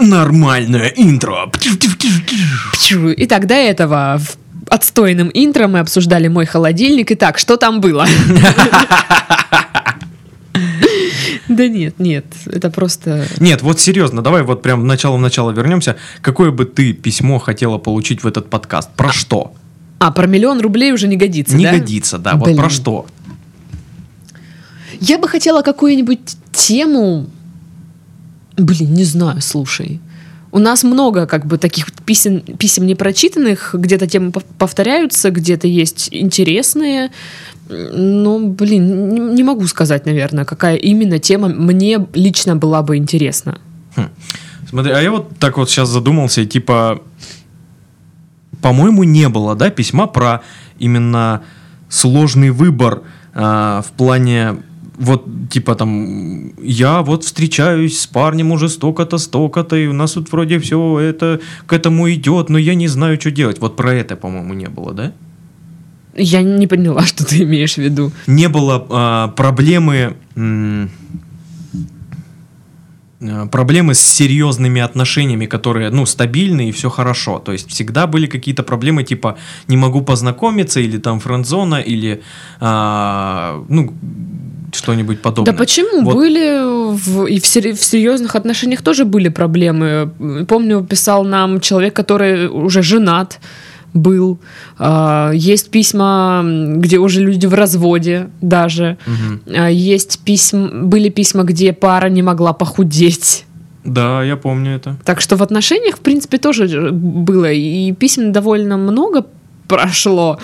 Нормальное интро. Итак, до этого в отстойным интро мы обсуждали мой холодильник. Итак, что там было? Да нет, нет, это просто... Нет, вот серьезно, давай вот прям в начало-начало вернемся. Какое бы ты письмо хотела получить в этот подкаст? Про что? А, про миллион рублей уже не годится, Не да? годится, да. Вот Блин. про что? Я бы хотела какую-нибудь тему... Блин, не знаю, слушай. У нас много как бы таких писем, писем непрочитанных, где-то темы пов- повторяются, где-то есть интересные. Но, блин, не, не могу сказать, наверное, какая именно тема мне лично была бы интересна. Смотри, а я вот так вот сейчас задумался, и типа, по-моему, не было, да, письма про именно сложный выбор а, в плане вот, типа там, я вот встречаюсь с парнем уже столько-то, столько-то, и у нас тут вроде все это к этому идет, но я не знаю, что делать. Вот про это, по-моему, не было, да? Я не поняла, что ты имеешь в виду. не было а, проблемы м, а, проблемы с серьезными отношениями, которые, ну, стабильны и все хорошо. То есть всегда были какие-то проблемы, типа не могу познакомиться, или там френдзона, или а, ну, что-нибудь подобное. Да почему? Вот. Были в, и в, сери- в серьезных отношениях тоже были проблемы. Помню, писал нам человек, который уже женат был. А, Есть письма, где уже люди в разводе даже. Мгм. А, Есть письма, были письма, где пара не могла похудеть. Да, я помню это. Так что в отношениях, в принципе, тоже ж- было. И писем довольно много прошло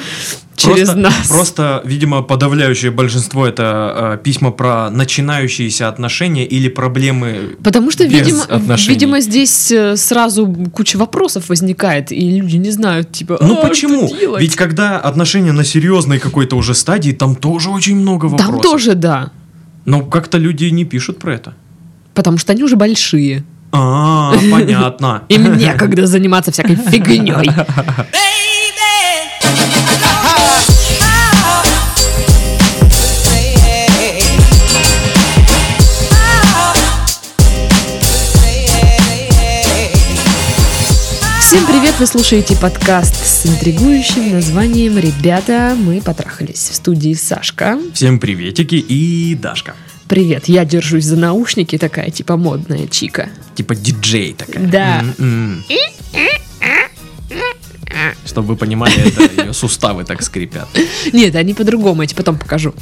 через просто, нас. Просто, видимо, подавляющее большинство это э, письма про начинающиеся отношения или проблемы Потому что, без видимо, отношений. видимо, здесь э, сразу куча вопросов возникает, и люди не знают, типа, Ну «А, почему? что делать?» Ведь когда отношения на серьезной какой-то уже стадии, там тоже очень много вопросов. Там тоже да, Но как-то люди не пишут про это. потому что они уже большие. А, понятно. Им некогда заниматься всякой фигней. Всем привет! Вы слушаете подкаст с интригующим названием «Ребята, мы потрахались». В студии Сашка. Всем приветики и Дашка. Привет, я держусь за наушники, такая типа модная чика. Типа диджей такая. Да. М-м. Чтобы вы понимали, это ее суставы так скрипят. Нет, они по-другому, я тебе потом покажу.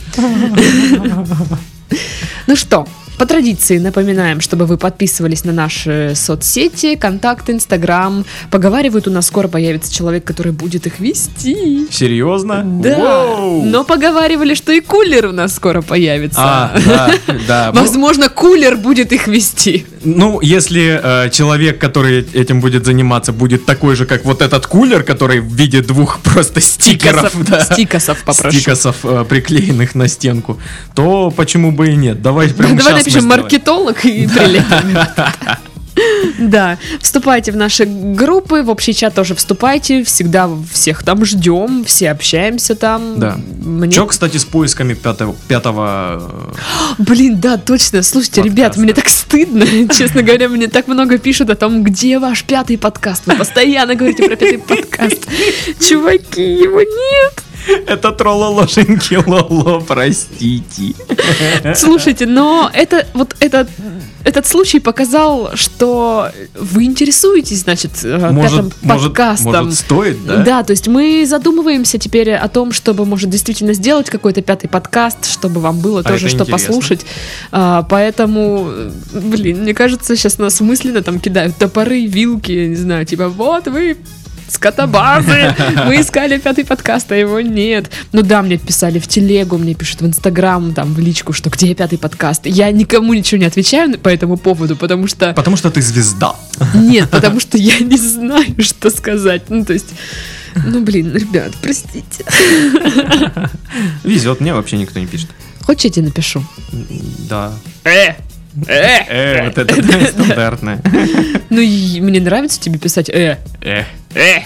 Ну что, по традиции напоминаем, чтобы вы подписывались на наши соцсети, контакт, инстаграм. Поговаривают, у нас скоро появится человек, который будет их вести. Серьезно? Да, Воу. но поговаривали, что и кулер у нас скоро появится. А, да, да. Возможно, кулер будет их вести. Ну, если э, человек, который этим будет заниматься, будет такой же, как вот этот кулер, который в виде двух просто стикеров, Стикосов, да, стикосов попрошу. стикосов, э, приклеенных на стенку, то почему бы и нет? Давай прямо мы напишем маркетолог и прилепим. Да, вступайте в наши группы, в общий чат тоже вступайте, всегда всех там ждем, все общаемся там. Да. Мне- Че, кстати, с поисками пятого, пятого э, Блин, да, точно. Слушайте, Подкаста. ребят, мне так стыдно. Честно говоря, мне так много пишут о том, где ваш пятый подкаст. Вы постоянно говорите про пятый подкаст. Чуваки, его нет. Это тролло ложеньки лоло, простите. Слушайте, но это вот этот этот случай показал, что вы интересуетесь, значит, э, Может, может, подкастом. может, стоит, да? Да, то есть мы задумываемся теперь о том, чтобы, может, действительно сделать какой-то пятый подкаст, чтобы вам было А тоже что интересно. послушать. А, поэтому, блин, мне кажется, сейчас нас мысленно там кидают топоры, вилки, я не знаю, типа, вот вы скотобазы, мы искали пятый подкаст, а его нет. Ну да, мне писали в телегу, мне пишут в инстаграм, там, в личку, что где пятый подкаст. Я никому ничего не отвечаю по этому поводу, потому что... Потому что ты звезда. Нет, потому что я не знаю, что сказать. Ну, то есть, ну, блин, ребят, простите. Везет, мне вообще никто не пишет. Хочешь, я тебе напишу? Да. Э! Э! Э, вот это да, стандартное. Ну, мне нравится тебе писать «э». Э, Э!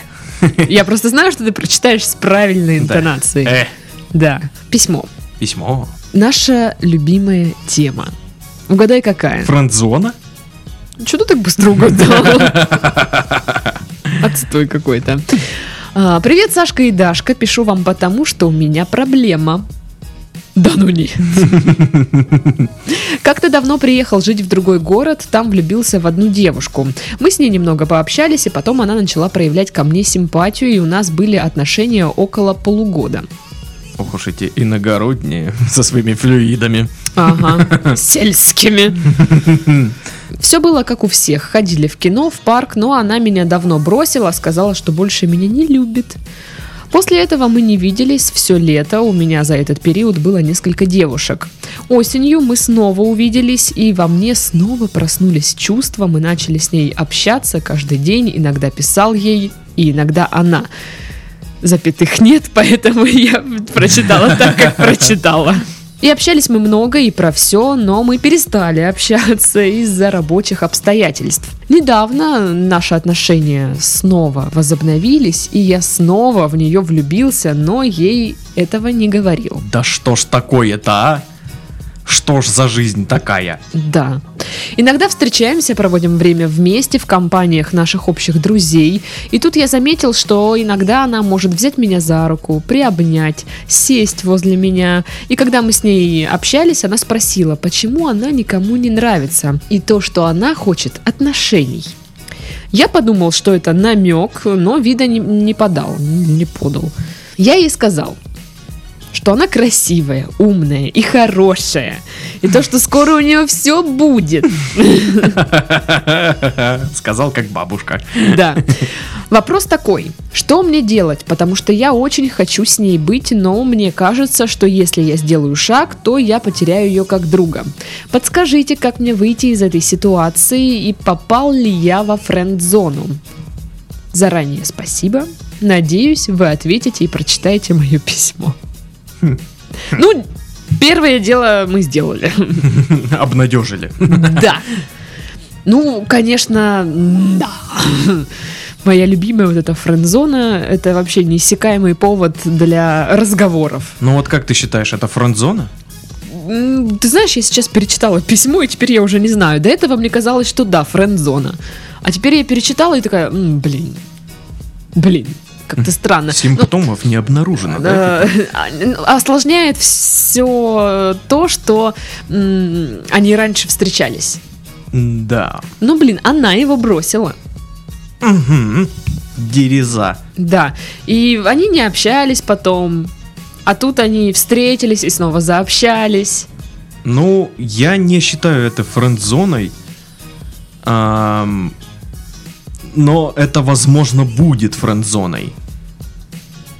Я просто знаю, что ты прочитаешь с правильной интонацией. э. Да. Письмо. Письмо. Наша любимая тема. Угадай, какая? Френдзона? Что ты так быстро угадал? Отстой какой-то. А, Привет, Сашка и Дашка. Пишу вам потому, что у меня проблема. Да ну нет. Как-то давно приехал жить в другой город, там влюбился в одну девушку. Мы с ней немного пообщались, и потом она начала проявлять ко мне симпатию, и у нас были отношения около полугода. Ох уж эти иногородние со своими флюидами. Ага, сельскими. Все было как у всех. Ходили в кино, в парк, но она меня давно бросила, сказала, что больше меня не любит. После этого мы не виделись все лето, у меня за этот период было несколько девушек. Осенью мы снова увиделись, и во мне снова проснулись чувства, мы начали с ней общаться каждый день, иногда писал ей, и иногда она. Запятых нет, поэтому я прочитала так, как прочитала. И общались мы много и про все, но мы перестали общаться из-за рабочих обстоятельств. Недавно наши отношения снова возобновились, и я снова в нее влюбился, но ей этого не говорил. Да что ж такое-то, а? Что ж за жизнь такая? Да. Иногда встречаемся, проводим время вместе в компаниях наших общих друзей. И тут я заметил, что иногда она может взять меня за руку, приобнять, сесть возле меня. И когда мы с ней общались, она спросила, почему она никому не нравится. И то, что она хочет отношений. Я подумал, что это намек, но вида не, не подал, не подал. Я ей сказал, что она красивая, умная и хорошая. И то, что скоро у нее все будет. Сказал как бабушка. Да. Вопрос такой, что мне делать? Потому что я очень хочу с ней быть, но мне кажется, что если я сделаю шаг, то я потеряю ее как друга. Подскажите, как мне выйти из этой ситуации и попал ли я во френд-зону? Заранее спасибо. Надеюсь, вы ответите и прочитаете мое письмо. Ну, первое дело мы сделали. Обнадежили. Да. Ну, конечно, да. Моя любимая вот эта френдзона, это вообще неиссякаемый повод для разговоров. Ну вот как ты считаешь, это фронт-зона? М, Ты знаешь, я сейчас перечитала письмо, и теперь я уже не знаю. До этого мне казалось, что да, френд-зона. А теперь я перечитала и такая, «М, блин, блин, как-то странно. Симптомов не обнаружено, да? Э, а, Осложняет все то, что они раньше встречались. Да. Ну, блин, она его бросила. Мгм. Дереза. Да. И они не общались потом. А тут они встретились и снова заобщались. Ну, я не считаю это френд-зоной. Но это, возможно, будет френд-зоной.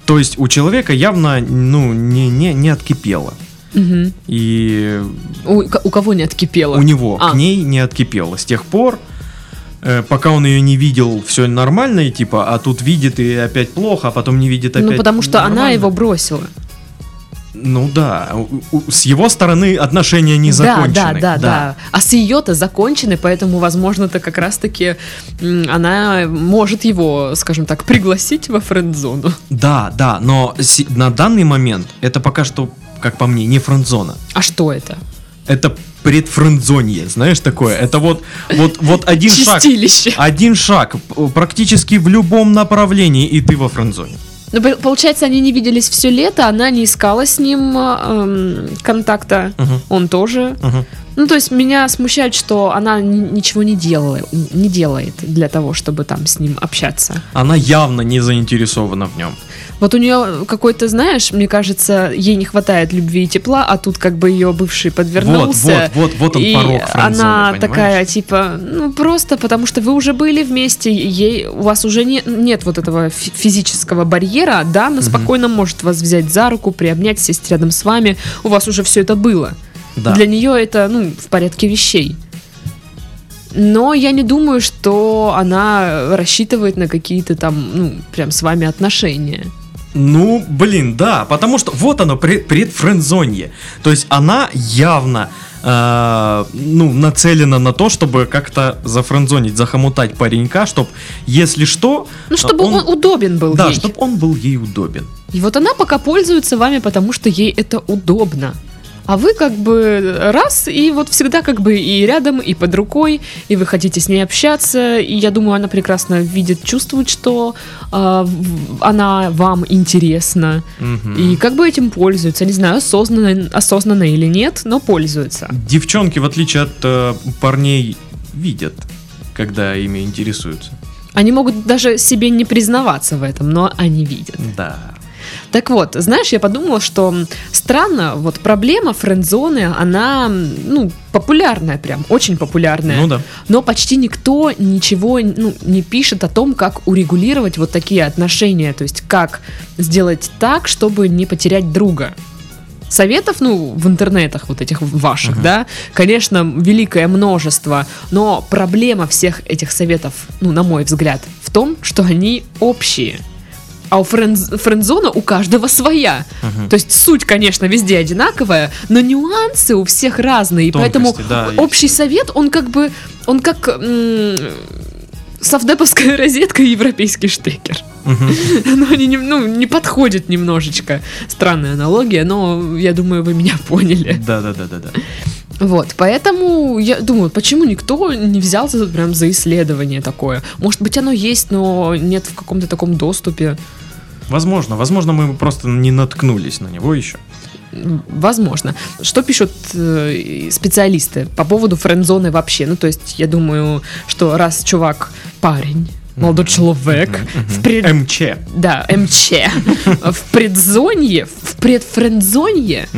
То есть у человека явно, ну, не, не, не откипело. Мгм. И У, у кого не откипело? у него А. к ней не откипело. С тех пор, э, пока он ее не видел, все нормально, и типа, а тут видит и опять плохо, а потом не видит опять Ну, потому что она нормально. его бросила. Ну да, с его стороны отношения не Да, закончены. да, да, да. А с ее-то закончены, поэтому, возможно-то как раз-таки она может его, скажем так, пригласить во френд-зону. Да, да, но на данный момент это пока что, как по мне, не френдзона. А что это? Это предфрендзонье, знаешь такое? Это вот, вот, вот один шаг, Чистилище. один шаг практически в любом направлении, и ты во френдзоне. Ну, по- получается, они не виделись все лето, она не искала с ним а, эм, контакта, Мгм, он тоже. мгм. Ну, то есть меня смущает, что она ни- ничего не делала, не делает для того, чтобы там с ним общаться. Она явно не заинтересована в нем. Вот у нее какой-то, знаешь, мне кажется, ей не хватает любви и тепла, а тут как бы ее бывший подвернулся. Вот, вот, вот, вот он и порог френдзоны, она понимаешь? такая, типа, ну просто потому что вы уже были вместе, ей у вас уже не, нет вот этого фи- физического барьера, да, она спокойно может вас взять за руку, приобнять, сесть рядом с вами, у вас уже все это было. Да. Для нее это, ну, в порядке вещей. Но я не думаю, что она рассчитывает на какие-то там, ну, прям с вами отношения. Ну, блин, да, потому что вот оно, пред, предфрендзонье. То есть она явно э, ну, нацелена на то, чтобы как-то зафрендзонить, захомутать паренька, чтобы, если что... Ну, чтобы он, удобен был Да, ей. чтобы он был ей удобен. И вот она пока пользуется вами, потому что ей это удобно. А вы как бы раз, и вот всегда как бы и рядом, и под рукой, и вы хотите с ней общаться, и я думаю, она прекрасно видит, чувствует, что в- она вам интересна, Мгм. и как бы этим пользуется, не знаю, осознанно, осознанно или нет, но пользуется. Девчонки, в отличие от э, парней, видят, когда ими интересуются. Они могут даже себе не признаваться в этом, но они видят. Да. Так вот, знаешь, я подумала, что странно, вот проблема френдзоны, она, ну, популярная прям, очень популярная. Ну да. Но почти никто ничего ну, не пишет о том, как урегулировать вот такие отношения, то есть как сделать так, чтобы не потерять друга. Советов, ну, в интернетах вот этих ваших, Мгм. да, конечно, великое множество, но проблема всех этих советов, ну, на мой взгляд, в том, что они общие. А у френдз- френдзона у каждого своя. Мгм. То есть суть, конечно, везде одинаковая, но нюансы у всех разные. И поэтому Тонкости, да, есть. общий совет, он как бы, он как м, совдеповская розетка и европейский штекер. Но они не, ну, не подходят немножечко. Странная аналогия, но я думаю, вы меня поняли. Да, да, да, да, да. Вот, поэтому я думаю, почему никто не взялся прям за исследование такое? Может быть, оно есть, но нет в каком-то таком доступе. Возможно, возможно, мы просто не наткнулись на него еще. Возможно. Что пишут э, специалисты по поводу френдзоны вообще? Ну, то есть, я думаю, что раз чувак парень, молодой человек, в пред- МЧ. да, МЧ, в предзонье, в предфрендзонье,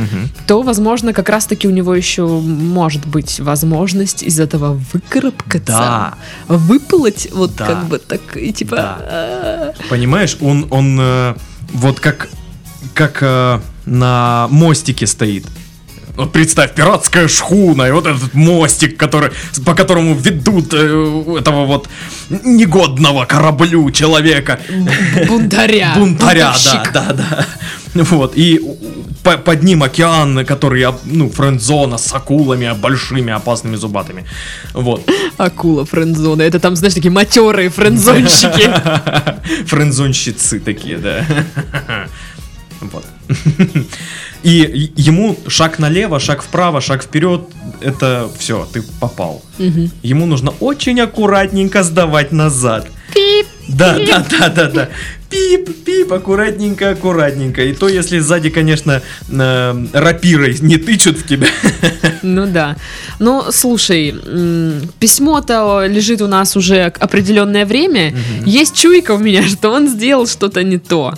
то, возможно, как раз-таки у него еще может быть возможность из этого выкарабкаться, Да. выплыть, вот Да. как бы так, и типа... Да. а, Понимаешь, он, он э, вот как, как э, на мостике стоит. Вот представь, пиратская шхуна, и вот этот мостик, который, по которому ведут э, этого вот негодного кораблю человека. Бунтаря. Бунтаря, да, да, да. Вот, и по- под ним океан, который, ну, френдзона с акулами, большими опасными зубатыми. Вот. Акула френдзона. Это там, знаешь, такие матерые френдзонщики. Френдзонщицы такие, да. Вот. И ему шаг налево, шаг вправо, шаг вперед, это все, ты попал. Мгм. Ему нужно очень аккуратненько сдавать назад. Пип. Да, да, да, да, да. Пип, пип, аккуратненько, аккуратненько. И то, если сзади, конечно, э, рапирой не тычут в тебя. Ну да. Но слушай, м, письмо-то лежит у нас уже определенное время. Есть чуйка у меня, что он сделал что-то не то.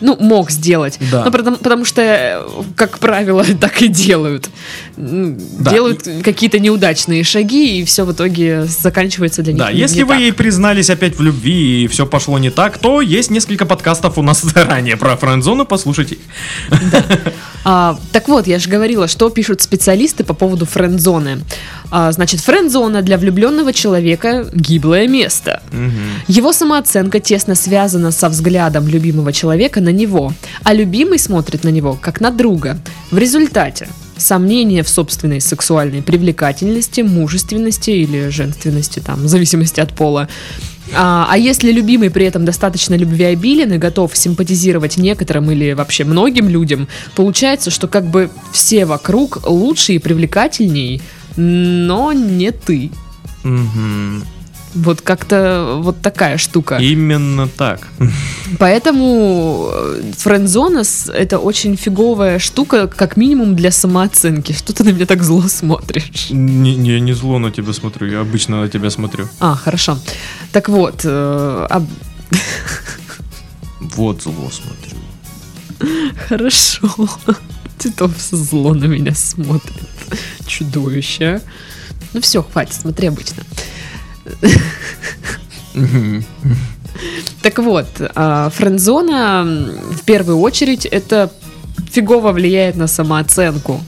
Ну, мог сделать. Да. Ну, потому, потому что, э, как правило, так и делают. Да. Делают какие-то неудачные шаги, и все в итоге заканчивается для них. Да, не- если не вы так. ей признались опять в любви и все пошло не так, то есть несколько подкастов у нас заранее про френдзону, послушайте. их. А, так вот, я же говорила, что пишут специалисты по поводу френдзоны. А, значит, френдзона для влюбленного человека гиблое место. Его самооценка тесно связана со взглядом любимого человека на него, а любимый смотрит на него как на друга. В результате сомнения в собственной сексуальной привлекательности, мужественности или женственности, там, в зависимости от пола. А, а если любимый при этом достаточно любвеобилен и готов симпатизировать некоторым или вообще многим людям, получается, что как бы все вокруг лучше и привлекательней, но не ты. Мгм. Вот как-то вот такая штука. Именно так. Поэтому э, френдзона с- это очень фиговая штука, как минимум для самооценки. Что ты на меня так зло смотришь? Не, не, не зло на тебя смотрю, я обычно на тебя смотрю. А, хорошо. Так вот, э, об- Вот зло смотрю. хорошо. Титов зло на меня смотрит. Чудовище. Ну все, хватит, смотри обычно. Так вот, а, френдзона в первую очередь это фигово влияет на самооценку.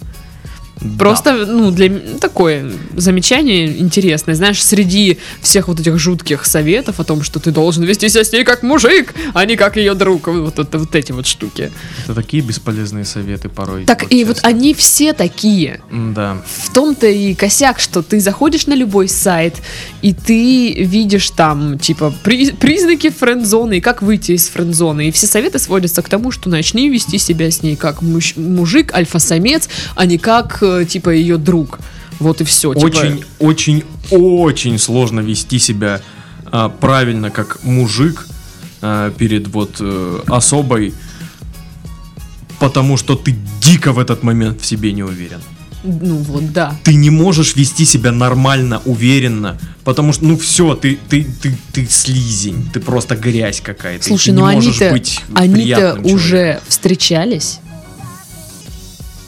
Да. Просто, ну, для такое замечание интересное. Знаешь, среди всех вот этих жутких советов о том, что ты должен вести себя с ней как мужик, а не как ее друг, вот, это- вот эти вот штуки. Это такие бесполезные советы порой. Так и вот честно. они все такие. Да. В том-то и косяк, что ты заходишь на любой сайт, и ты видишь там, типа, при- признаки френдзоны, и как выйти из френдзоны. И все советы сводятся к тому, что начни вести себя с ней как муж- мужик, альфа-самец, а не как, э, типа, ее друг. Вот и все. Очень, очень, очень сложно вести себя а, правильно как мужик а, перед вот э, особой, потому что ты дико в этот момент в себе не уверен. Ну вот, да. Ты не можешь вести себя нормально, уверенно, потому что, ну все, ты, ты, ты, ты слизень, ты просто грязь какая-то. Слушай, ты ну они-то, они-то уже встречались.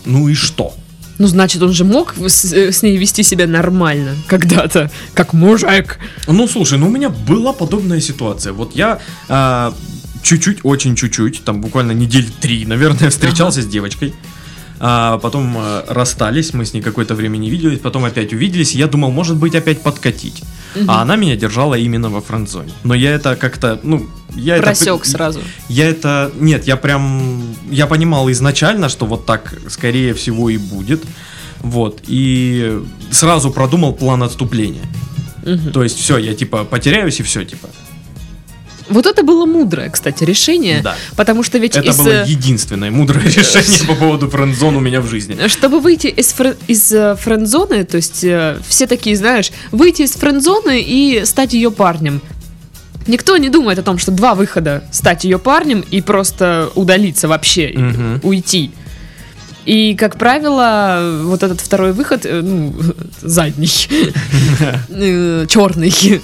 Ну и что? Ну, значит, он же мог с, э, с ней вести себя нормально когда-то, как мужик. Ну, слушай, ну у меня была подобная ситуация. Вот я а, чуть-чуть, очень чуть-чуть, там буквально недели три, наверное, встречался с девочкой. А потом а, расстались, мы с ней какое-то время не виделись, потом опять увиделись, я думал, может быть, опять подкатить. А она меня держала именно во френдзоне. Но я это как-то, ну, я Просек это... сразу. Я это... Нет, я прям... Я понимал изначально, что вот так, скорее всего, и будет. Вот. И сразу продумал план отступления. Мгм. То есть все, я типа потеряюсь и все, типа. Вот это было мудрое, кстати, решение. Да. Потому что ведь Это из, было э, единственное мудрое решение по поводу френдзон у меня в жизни. Чтобы выйти из, фре- из э, френдзоны, то есть э, все такие, знаешь, выйти из френдзоны и стать ее парнем. Никто не думает о том, что два выхода стать ее парнем и просто удалиться вообще, Мгм. уйти. И, как правило, вот этот второй выход, э, ну, задний, черный,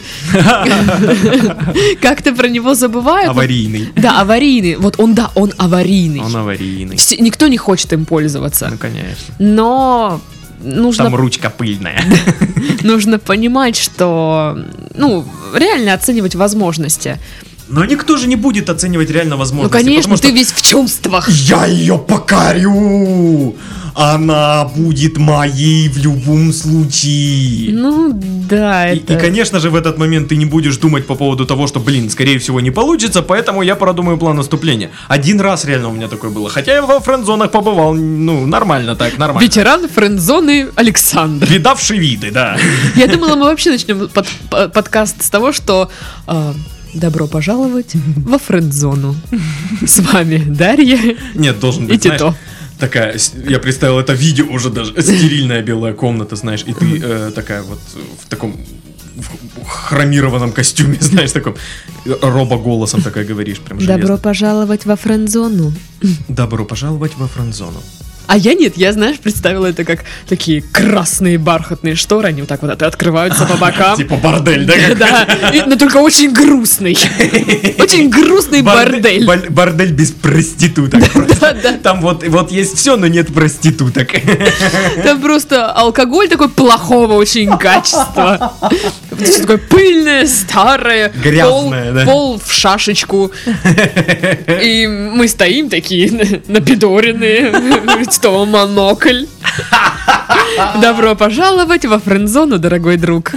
как-то про него забывают. Аварийный. Да, аварийный. Вот он, да, он аварийный. Он аварийный. Никто не хочет им пользоваться. Ну, конечно. Но нужно, Там ручка пыльная. нужно понимать, что, ну, реально оценивать возможности. Но никто же не будет оценивать реально Ну, возможности. конечно, потому что ты весь в чувствах. Я ее покорю! Она будет моей в любом случае. Ну, да, И, это... и, конечно же, в этот момент ты не будешь думать по поводу того, что, блин, скорее всего, не получится, поэтому я продумаю план наступления. Один раз реально у меня такое было. Хотя я во френд-зонах побывал, ну, нормально так, нормально. Ветеран френдзоны Александр. Видавший виды, да. Я думала, мы вообще начнем под- по- подкаст с того, что а, добро пожаловать во френдзону. С вами Дарья Нет, должен и быть, знаешь, Тито. такая, я представил это видео уже даже, стерильная белая комната, знаешь, и ты э, такая вот в таком в хромированном костюме, знаешь, таком э, робо-голосом такая говоришь, прям Добро железно. пожаловать во френдзону. Добро пожаловать во френдзону. А я нет, я, знаешь, представила это как такие красные бархатные шторы, они вот так вот открываются по бокам. Типа бордель, да? Да, но только очень грустный. Очень грустный бордель. Бордель без проституток. Там вот, есть все, но нет проституток. Там просто алкоголь такой плохого очень качества. Всё такое пыльное, старое. Грязное, да. Пол в шашечку. И мы стоим такие напидоренные. Что, монокль? Добро пожаловать во френдзону, дорогой друг.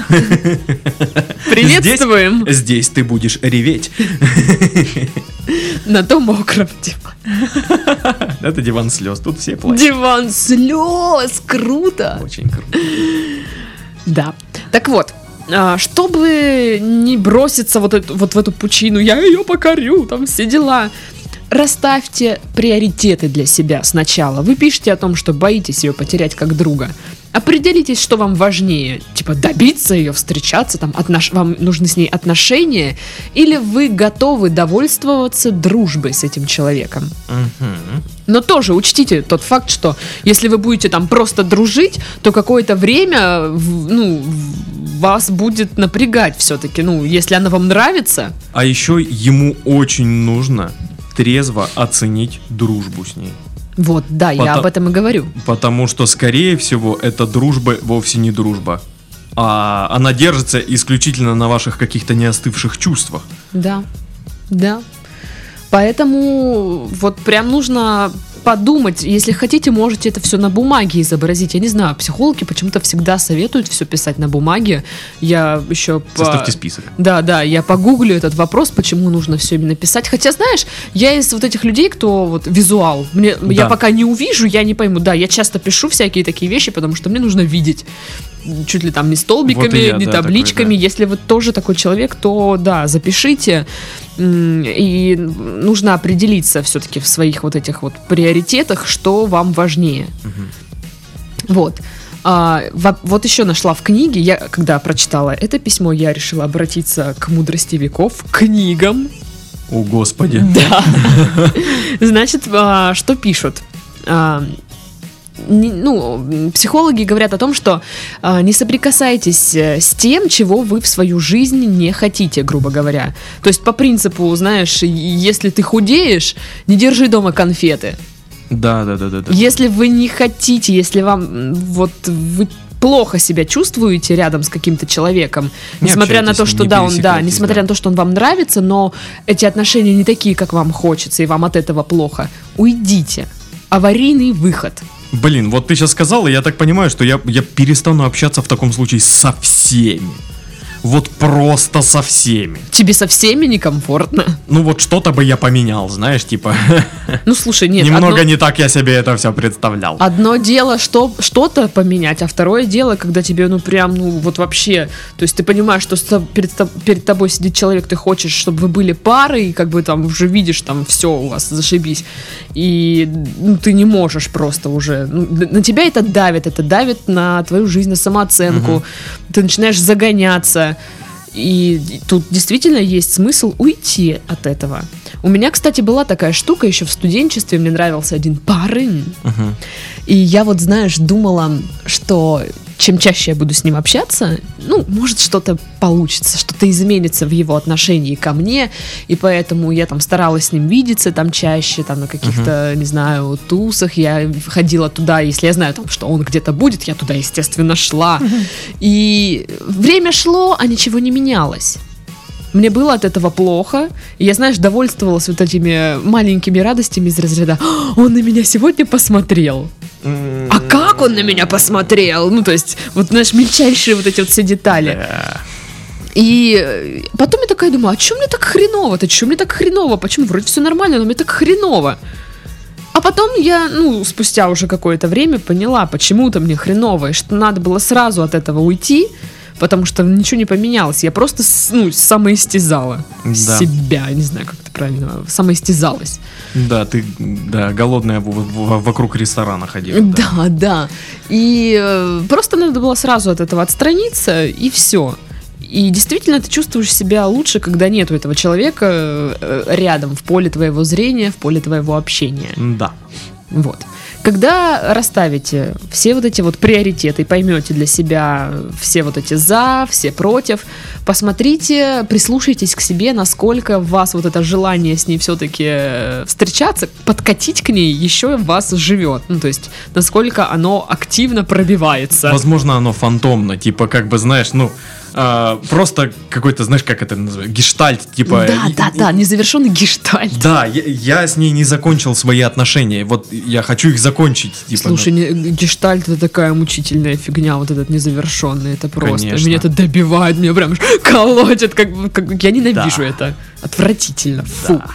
Приветствуем Здесь, здесь ты будешь реветь. на том мокром диване. Это диван слез, тут все плачут. Диван слез, круто. Очень круто. Да. Так вот, а, чтобы не броситься вот, эту- вот в эту пучину, я ее покорю, там все дела. Расставьте приоритеты для себя сначала. Вы пишете о том, что боитесь ее потерять как друга. Определитесь, что вам важнее. Типа добиться ее, встречаться, там, отнош... вам нужны с ней отношения, или вы готовы довольствоваться дружбой с этим человеком. Но тоже учтите тот факт, что если вы будете там просто дружить, то какое-то время ну, вас будет напрягать все-таки. Ну, если она вам нравится, А еще ему очень нужно трезво оценить дружбу с ней. вот, да, я Потом- об этом и говорю. Потому что, скорее всего, эта дружба вовсе не дружба. А она держится исключительно на ваших каких-то неостывших чувствах. Да, да. Поэтому вот прям нужно подумать, если хотите, можете это все на бумаге изобразить. Я не знаю, психологи почему-то всегда советуют все писать на бумаге. Я еще... по- Составьте список. Да, да, я погуглю этот вопрос, почему нужно все именно писать. Хотя, знаешь, я из вот этих людей, кто вот визуал. Мне, Я Да. пока не увижу, я не пойму. Да, я часто пишу всякие такие вещи, потому что мне нужно видеть. Чуть ли там не столбиками, Вот я, не да, табличками. такой, да. Если вы тоже такой человек, то да, запишите. И нужно определиться все-таки в своих вот этих вот приоритетах, что вам важнее. Вот. А, во- вот еще нашла в книге, я когда прочитала это письмо, я решила обратиться к мудрости веков, к книгам. О, господи. Да. Значит, а, что пишут? А, ну, психологи говорят о том, что а, не соприкасайтесь э, с тем, чего вы в свою жизнь не хотите, грубо говоря. То есть по принципу, знаешь, если ты худеешь, не держи дома конфеты. Да, да, да, да. да. Если вы не хотите, если вам вот вы плохо себя чувствуете рядом с каким-то человеком, Не несмотря на то, что да, он да, несмотря да. на то, что он вам нравится, но эти отношения не такие, как вам хочется, и вам от этого плохо, уйдите. Аварийный выход. Блин, вот ты сейчас сказал, и я так понимаю, что я, я перестану общаться в таком случае со всеми. Вот просто со всеми. Тебе со всеми некомфортно. Ну вот что-то бы я поменял, знаешь, типа, Ну слушай, нет, немного одно, не так я себе это все представлял. одно дело что, что-то поменять, а второе дело, когда тебе ну прям, ну вот вообще, то есть ты понимаешь, что перед, перед тобой сидит человек, ты хочешь, чтобы вы были парой, и как бы там уже видишь, там все у вас зашибись, и ну, ты не можешь просто уже, ну, на тебя это давит, это давит на твою жизнь, на самооценку, ты начинаешь загоняться, и тут действительно есть смысл уйти от этого. У меня, кстати, была такая штука еще в студенчестве, мне нравился один парень, Мгм. и я вот, знаешь, думала, что чем чаще я буду с ним общаться, ну, может, что-то получится, что-то изменится в его отношении ко мне, и поэтому я там старалась с ним видеться там чаще, там на каких-то, не знаю, тусах, я ходила туда, если я знаю, там, что он где-то будет, я туда, естественно, шла. И время шло, а ничего не менялось. Мне было от этого плохо. И я, знаешь, довольствовалась вот этими маленькими радостями из разряда «А, «Он на меня сегодня посмотрел». А как он на меня посмотрел? Ну, то есть, вот, знаешь, мельчайшие вот эти вот все детали. И э, потом я такая думаю, а что мне так хреново-то? Что мне так хреново? Почему? Вроде все нормально, но мне так хреново. А потом я, ну, спустя уже какое-то время поняла, почему-то мне хреново, и что надо было сразу от этого уйти, потому что ничего не поменялось. Я просто, ну, самоистязала Да. себя, не знаю, как это правильно, самоистязалась. Да, ты, да, голодная в- в- вокруг ресторана ходила. Да, да. И э, просто надо было сразу от этого отстраниться, и все. И действительно ты чувствуешь себя лучше, когда нету этого человека э, рядом, в поле твоего зрения, в поле твоего общения. Да. Вот. Когда расставите все вот эти вот приоритеты, поймете для себя все вот эти за, все против, посмотрите, прислушайтесь к себе, насколько вас вот это желание с ней все-таки встречаться, подкатить к ней еще вас живет. Ну, то есть, насколько оно активно пробивается. Возможно, оно фантомно, типа, как бы, знаешь, ну, а, просто какой-то, знаешь, как это называется, гештальт, типа... да, да, да, незавершенный гештальт. Да, я, я с ней не закончил свои отношения. Вот я хочу их закончить. Типа, Слушай, не- гештальт это такая мучительная фигня, вот этот незавершенный, это просто. Конечно. Меня это добивает, меня прям колотит, как, как- я ненавижу Да. это. Отвратительно. Фу. Да.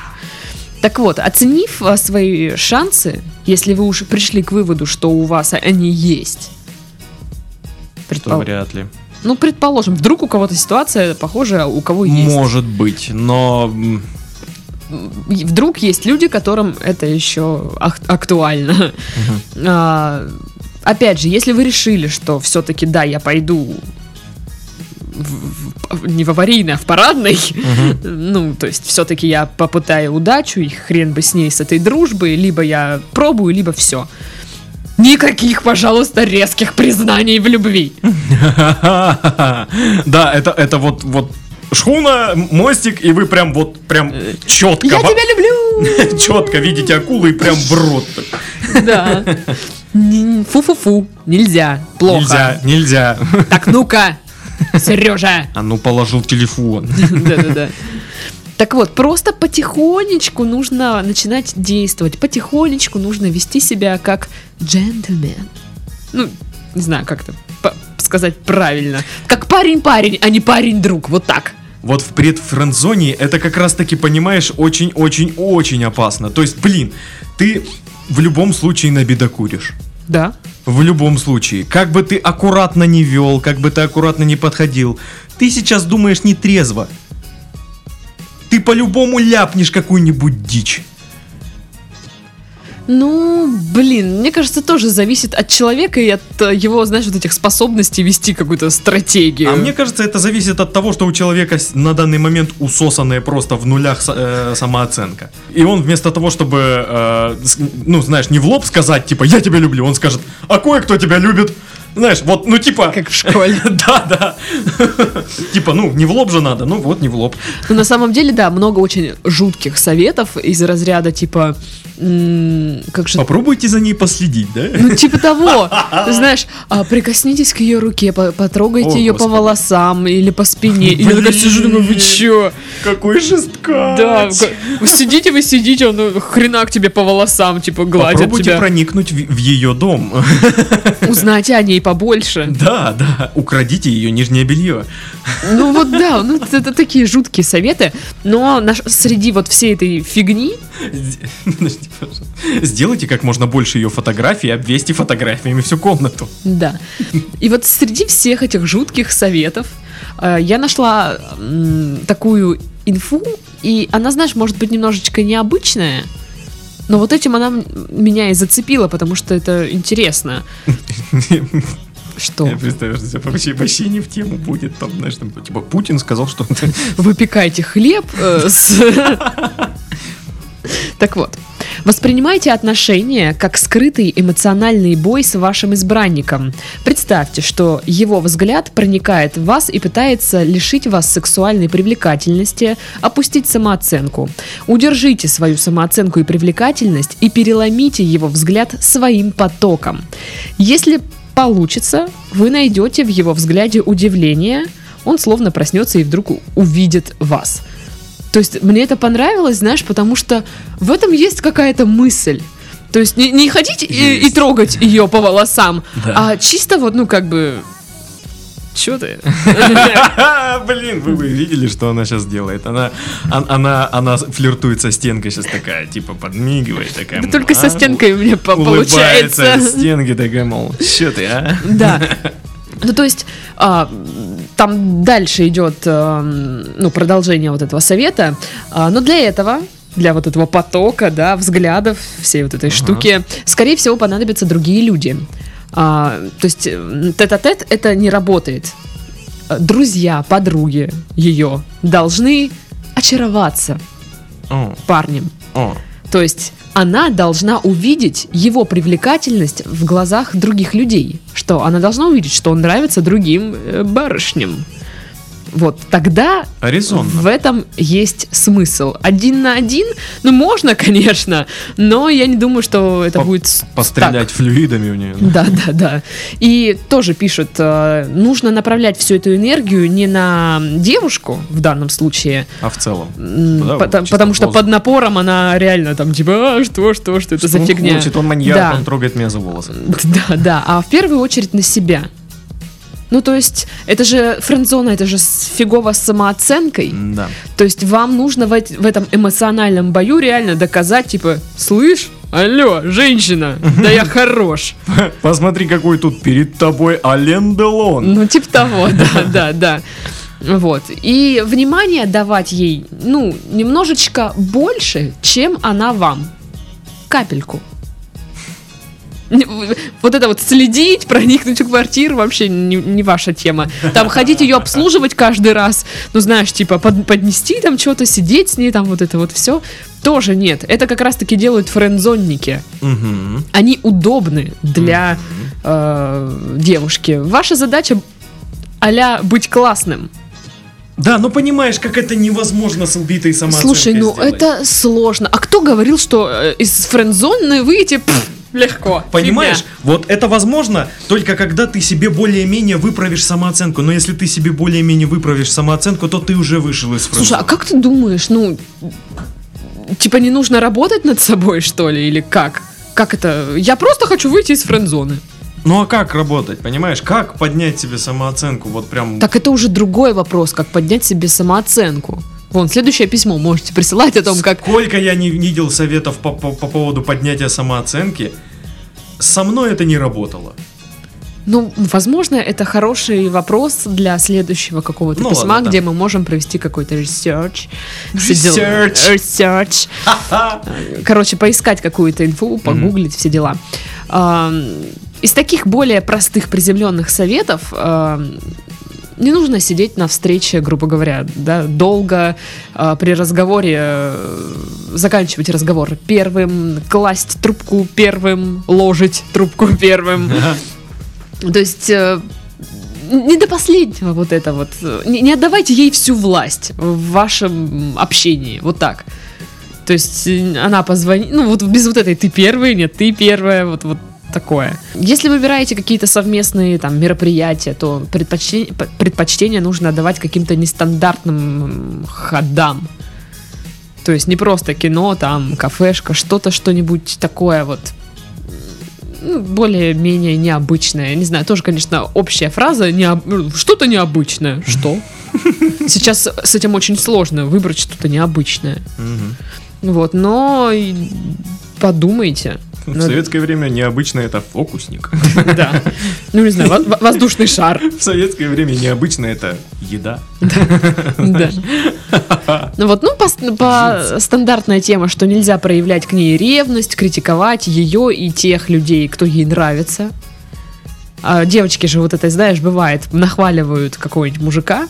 Так вот, оценив а, свои шансы, если вы уже пришли к выводу, что у вас они есть, Что предпол- вряд ли. Ну, предположим, вдруг у кого-то ситуация похожая, у кого есть. Может быть, но Вдруг есть люди, которым это еще ак- актуально. А, опять же, если вы решили, что все-таки да, я пойду в- в- не в аварийный, а в парадный, ну, то есть все-таки я попытаю удачу, и хрен бы с ней, с этой дружбой, либо я пробую, либо все. Никаких, пожалуйста, резких признаний в любви. да, это, это вот, вот шхуна, мостик, и вы прям вот прям четко, Я тебя люблю! четко видите акулы и прям в рот. Да. Фу-фу-фу. Нельзя. Плохо. Нельзя, нельзя. Так, ну-ка, Сережа. А ну положил телефон. Да-да-да. Так вот, просто потихонечку нужно начинать действовать, потихонечку нужно вести себя как джентльмен. Ну, не знаю, как это сказать правильно. Как парень-парень, а не парень-друг, вот так. Вот в предфрендзоне это как раз таки, понимаешь, очень-очень-очень опасно. То есть, блин, ты в любом случае набедокуришь. Да. В любом случае. Как бы ты аккуратно не вел, как бы ты аккуратно не подходил, ты сейчас думаешь не трезво. Ты по-любому ляпнешь какую-нибудь дичь. Ну, блин, мне кажется, тоже зависит от человека и от э, его, знаешь, вот этих способностей вести какую-то стратегию. А мне кажется, это зависит от того, что у человека на данный момент усосанная просто в нулях э, самооценка. И он вместо того, чтобы, э, ну, знаешь, не в лоб сказать, типа, я тебя люблю, он скажет, а кое-кто тебя любит. Знаешь, вот, ну, типа... Как в школе. Да, да. Типа, ну, не в лоб же надо, ну вот, не в лоб. Ну, на самом деле, да, много очень жутких советов из разряда, типа, как же Попробуйте за ней последить, да? Ну, типа того. Ты знаешь, а, прикоснитесь к ее руке, по- потрогайте ее по волосам или по спине. И я такая сижу, думаю, вы чё? Какой жесткач. Да, сидите, вы сидите, он ну, хрена к тебе по волосам, типа, гладит Попробуйте проникнуть в, в ее дом. Узнайте о ней побольше. Да, да. Украдите ее нижнее белье. Ну вот да, ну это, такие жуткие советы, но наш- среди вот всей этой фигни. Сделайте как можно больше ее фотографий, обвесьте фотографиями всю комнату. да. И вот среди всех этих жутких советов э, я нашла такую инфу, и она, знаешь, может быть немножечко необычная, но вот этим она меня и зацепила, потому что это интересно. Что? Я представляю, что это вообще, вообще не в тему будет. Там, знаешь, там, типа, Путин сказал, что... Выпекайте хлеб э, с... Так вот, воспринимайте отношения как скрытый эмоциональный бой с вашим избранником. Представьте, что его взгляд проникает в вас и пытается лишить вас сексуальной привлекательности, опустить самооценку. Удержите свою самооценку и привлекательность и переломите его взгляд своим потоком. Если получится, вы найдете в его взгляде удивление, он словно проснется и вдруг увидит вас. То есть мне это понравилось, знаешь, потому что в этом есть какая-то мысль. То есть не, не ходить и, и трогать ее по волосам, Да. а чисто вот, ну, как бы... Чё ты? Блин, вы бы видели, что она сейчас делает. Она, он- она, она флиртует со стенкой сейчас такая, типа, подмигивает такая. Да только со а, стенкой мне по- улыбается получается. от стенки такая, мол, что ты, а? Да. Ну, то есть, а, там дальше идет, а, ну, продолжение вот этого совета. А, но для этого, для вот этого потока, да, взглядов, всей вот этой штуки, скорее всего, понадобятся другие люди. А, то есть, м, тет-а-тет это не работает. Друзья, подруги ее должны очароваться О, парнем. о. То есть она должна увидеть его привлекательность в глазах других людей. Что она должна увидеть, что он нравится другим э, барышням. Вот тогда Резонно. в этом есть смысл. Один на один, ну можно, конечно, но я не думаю, что это По- будет Пострелять флюидами у нее. да, да, да. И тоже пишут, э, нужно направлять всю эту энергию не на девушку в данном случае, А в целом? Да, потому, потому что под напором она реально там типа, а, что, что, что это за он фигня. хочет, он маньяк, Да. он трогает меня за волосы. Да, да, а в первую очередь на себя. Ну, то есть, это же френдзона, это же фигово с самооценкой. Да. То есть, вам нужно в, в этом эмоциональном бою реально доказать, типа, слышь, алло, женщина, да я хорош. Посмотри, какой тут перед тобой Ален Делон. Ну, типа того, да, да, да. Вот. И внимание давать ей, ну, немножечко больше, чем она вам. Капельку. Вот это вот следить, проникнуть в квартиру вообще не, не ваша тема. Там ходить ее обслуживать каждый раз, ну знаешь, типа под- поднести там что-то, сидеть с ней, там вот это вот все, тоже нет. Это как раз-таки делают френдзонники. Мгм. Они удобны для э, девушки. Ваша задача а быть классным. Да, ну понимаешь, как это невозможно с убитой самооценкой Слушай, ну сделать. это сложно. А кто говорил, что э, из френдзоны выйти пф, легко. Понимаешь, Фигня. вот это возможно только когда ты себе более-менее выправишь самооценку. Но если ты себе более-менее выправишь самооценку, то ты уже вышел из френдзоны. Слушай, а как ты думаешь, ну, типа не нужно работать над собой, что ли, или как? Как это? Я просто хочу выйти из френд-зоны. Ну а как работать, понимаешь? Как поднять себе самооценку? Вот прям... Так это уже другой вопрос, как поднять себе самооценку. Вон, следующее письмо можете присылать о том, как... Сколько я не видел советов по, по- по поводу поднятия самооценки, со мной это не работало. Ну, возможно, это хороший вопрос для следующего какого-то Ну письма, ладно, да. где мы можем провести какой-то research. Research. Research. Короче, поискать какую-то инфу, погуглить все дела. Из таких более простых, приземленных советов не нужно сидеть на встрече, грубо говоря, да, долго а, при разговоре э, заканчивать разговор первым, класть трубку первым, ложить трубку первым. То есть э, не до последнего вот это вот. э, Не, не отдавайте ей всю власть в вашем общении. Вот так. То есть э, она позвонит, ну вот без вот этой ты первый, нет, ты первая, вот, вот такое. Если выбираете какие-то совместные там мероприятия, то предпочтение, предпочтение нужно отдавать каким-то нестандартным ходам. То есть не просто кино, там, кафешка, что-то, что-нибудь такое вот ну, более-менее необычное. Не знаю, тоже, конечно, общая фраза. необ- ну, Что-то необычное. Что? Сейчас с этим очень сложно выбрать что-то необычное. Вот, но подумайте. В советское время необычно это фокусник. Да. Ну, не знаю, во- воздушный шар. В советское время необычно это еда. Да. Ну вот, ну, по, по- стандартная тема, что нельзя проявлять к ней ревность, критиковать ее и тех людей, кто ей нравится. А девочки же вот это, знаешь, бывает, нахваливают какого-нибудь мужика,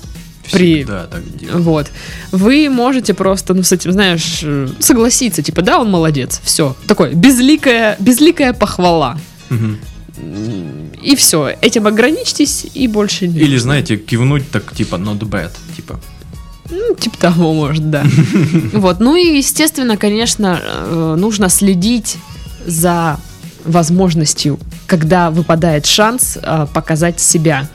При- Да, так делают. вот. Вы можете просто, ну, с этим, знаешь, э, согласиться, типа, да, он молодец, все. Такое, безликая, безликая похвала. Мгм. И все, этим ограничьтесь и больше не. Или, знаете, кивнуть так типа not bad. Типа, Ну, типа того, может, да. Вот. Ну и, естественно, конечно, э, нужно следить за возможностью, когда выпадает шанс э, показать себя.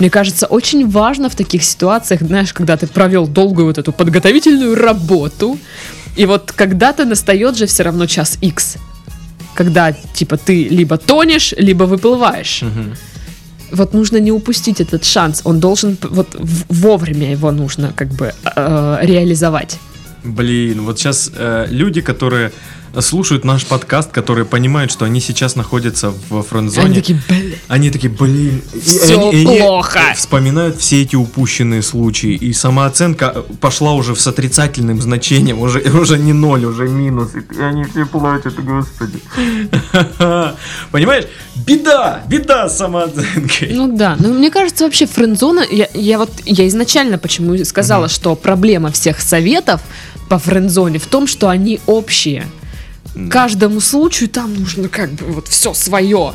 Мне кажется, очень важно в таких ситуациях, знаешь, когда ты провел долгую вот эту подготовительную работу, и вот когда-то настает же все равно час X, когда, типа, ты либо тонешь, либо выплываешь. мгм. Вот нужно не упустить этот шанс. Он должен вот вовремя его нужно как бы э, реализовать. Блин, вот сейчас люди, которые слушают наш подкаст, которые понимают, что они сейчас находятся в Они френд-зоне, такие, «Бля». они такие, блин, и они- и они плохо. вспоминают все эти упущенные случаи, и самооценка пошла уже с отрицательным значением, уже, уже не ноль, уже минус, и они все плачут, господи. Понимаешь, беда, беда с самооценкой. Ну да, но мне кажется, вообще френдзона, я, я вот, я изначально почему сказала, что проблема всех советов по френдзоне в том, что они общие. Каждому случаю там нужно как бы вот все свое.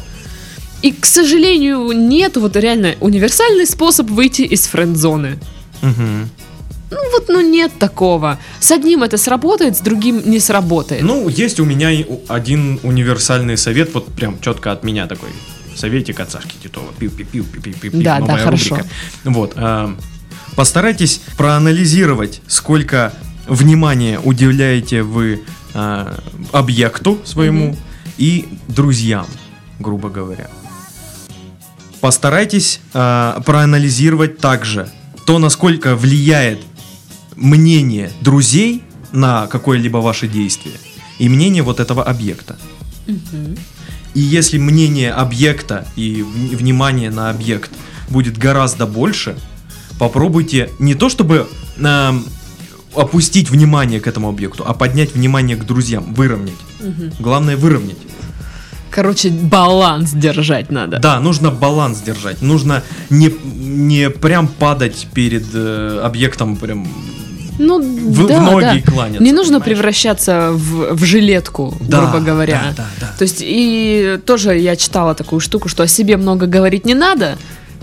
И, к сожалению, нет вот реально универсальный способ выйти из френдзоны. Мгм. Ну вот, ну нет такого. С одним это сработает, с другим не сработает. Ну, есть у меня один универсальный совет, вот прям четко от меня такой. Советик от Сашки Титова. пиу пиу пиу пиу пиу пиу Да, да, хорошо. Вот. а, постарайтесь проанализировать, сколько внимания уделяете вы а, объекту своему Мгм. и друзьям, грубо говоря. Постарайтесь а, проанализировать также то, насколько влияет мнение друзей на какое-либо ваше действие и мнение вот этого объекта. Мгм. И если мнение объекта и вн- внимание на объект будет гораздо больше, попробуйте не то чтобы эм, опустить внимание к этому объекту, а поднять внимание к друзьям, выровнять. Мгм. Главное выровнять. Короче, баланс держать надо. Да, нужно баланс держать. Нужно не, не прям падать перед э, объектом, прям Ну, в, да, в ноги да. кланяться. Не нужно понимаешь? превращаться в, в жилетку, Да, грубо говоря. Да, да, да. То есть, и тоже я читала такую штуку, что о себе много говорить не надо,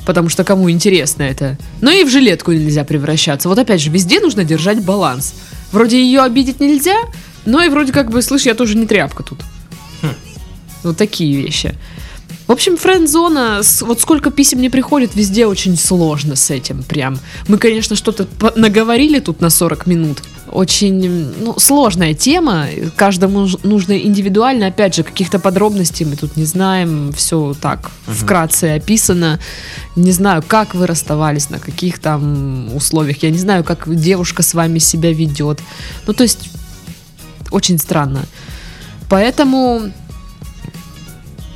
потому что кому интересно это. Но и в жилетку нельзя превращаться. Вот опять же, везде нужно держать баланс. Вроде ее обидеть нельзя, но и вроде как бы, слышь, я тоже не тряпка тут. Вот такие вещи. В общем, френд-зона, вот сколько писем мне приходит, везде очень сложно с этим прям. Мы, конечно, что-то наговорили тут на 40 минут. Очень ну, сложная тема, каждому нужно индивидуально, опять же, каких-то подробностей мы тут не знаем, все так вкратце описано. Не знаю, как вы расставались, на каких там условиях, я не знаю, как девушка с вами себя ведет. Ну, то есть, очень странно. Поэтому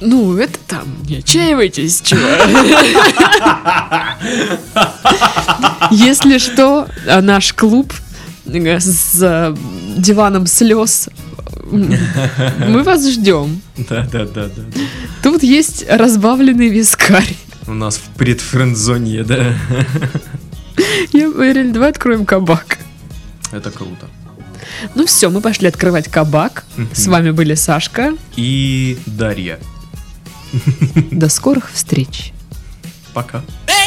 ну, это там, не отчаивайтесь, чего. Если что, а наш клуб с э, диваном слез, мы вас ждем. Да, да, да, да. Тут есть разбавленный вискарь. У нас в предфрендзоне, да. Я говорю, давай откроем кабак. Это круто. Ну все, мы пошли открывать кабак. С вами были Сашка. И Дарья. До скорых встреч. Пока. baby.